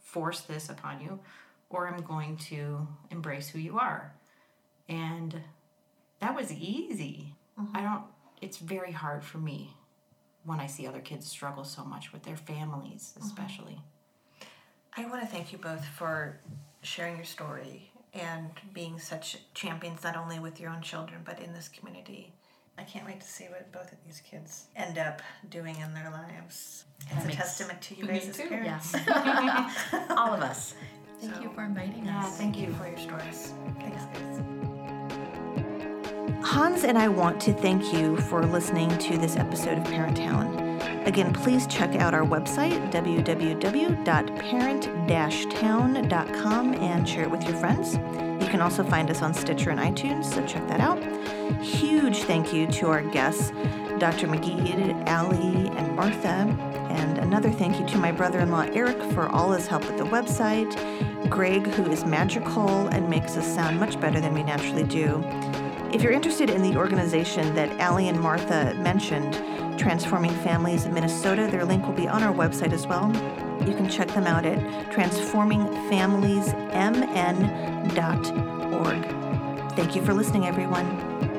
force this upon you, or I'm going to embrace who you are. And that was easy. Mm-hmm. I don't, it's very hard for me when I see other kids struggle so much with their families, mm-hmm. especially. I want to thank you both for sharing your story and being such champions, not only with your own children, but in this community. I can't wait to see what both of these kids end up doing in their lives. It's a testament to you guys as parents. Yes. All of us. Thank So- you for inviting Yeah, us. thank you. for your stories. Thanks, guys. Hans and I want to thank you for listening to this episode of Parent Town. Again, please check out our website, www.parent-town.com, and share it with your friends. You can also find us on Stitcher and iTunes, so check that out. Huge thank you to our guests, Dr. McGee, Allie, and Martha. And another thank you to my brother in law, Eric, for all his help with the website, Greg, who is magical and makes us sound much better than we naturally do. If you're interested in the organization that Allie and Martha mentioned, Transforming Families in Minnesota, their link will be on our website as well. You can check them out at transformingfamiliesmn.org. Thank you for listening, everyone.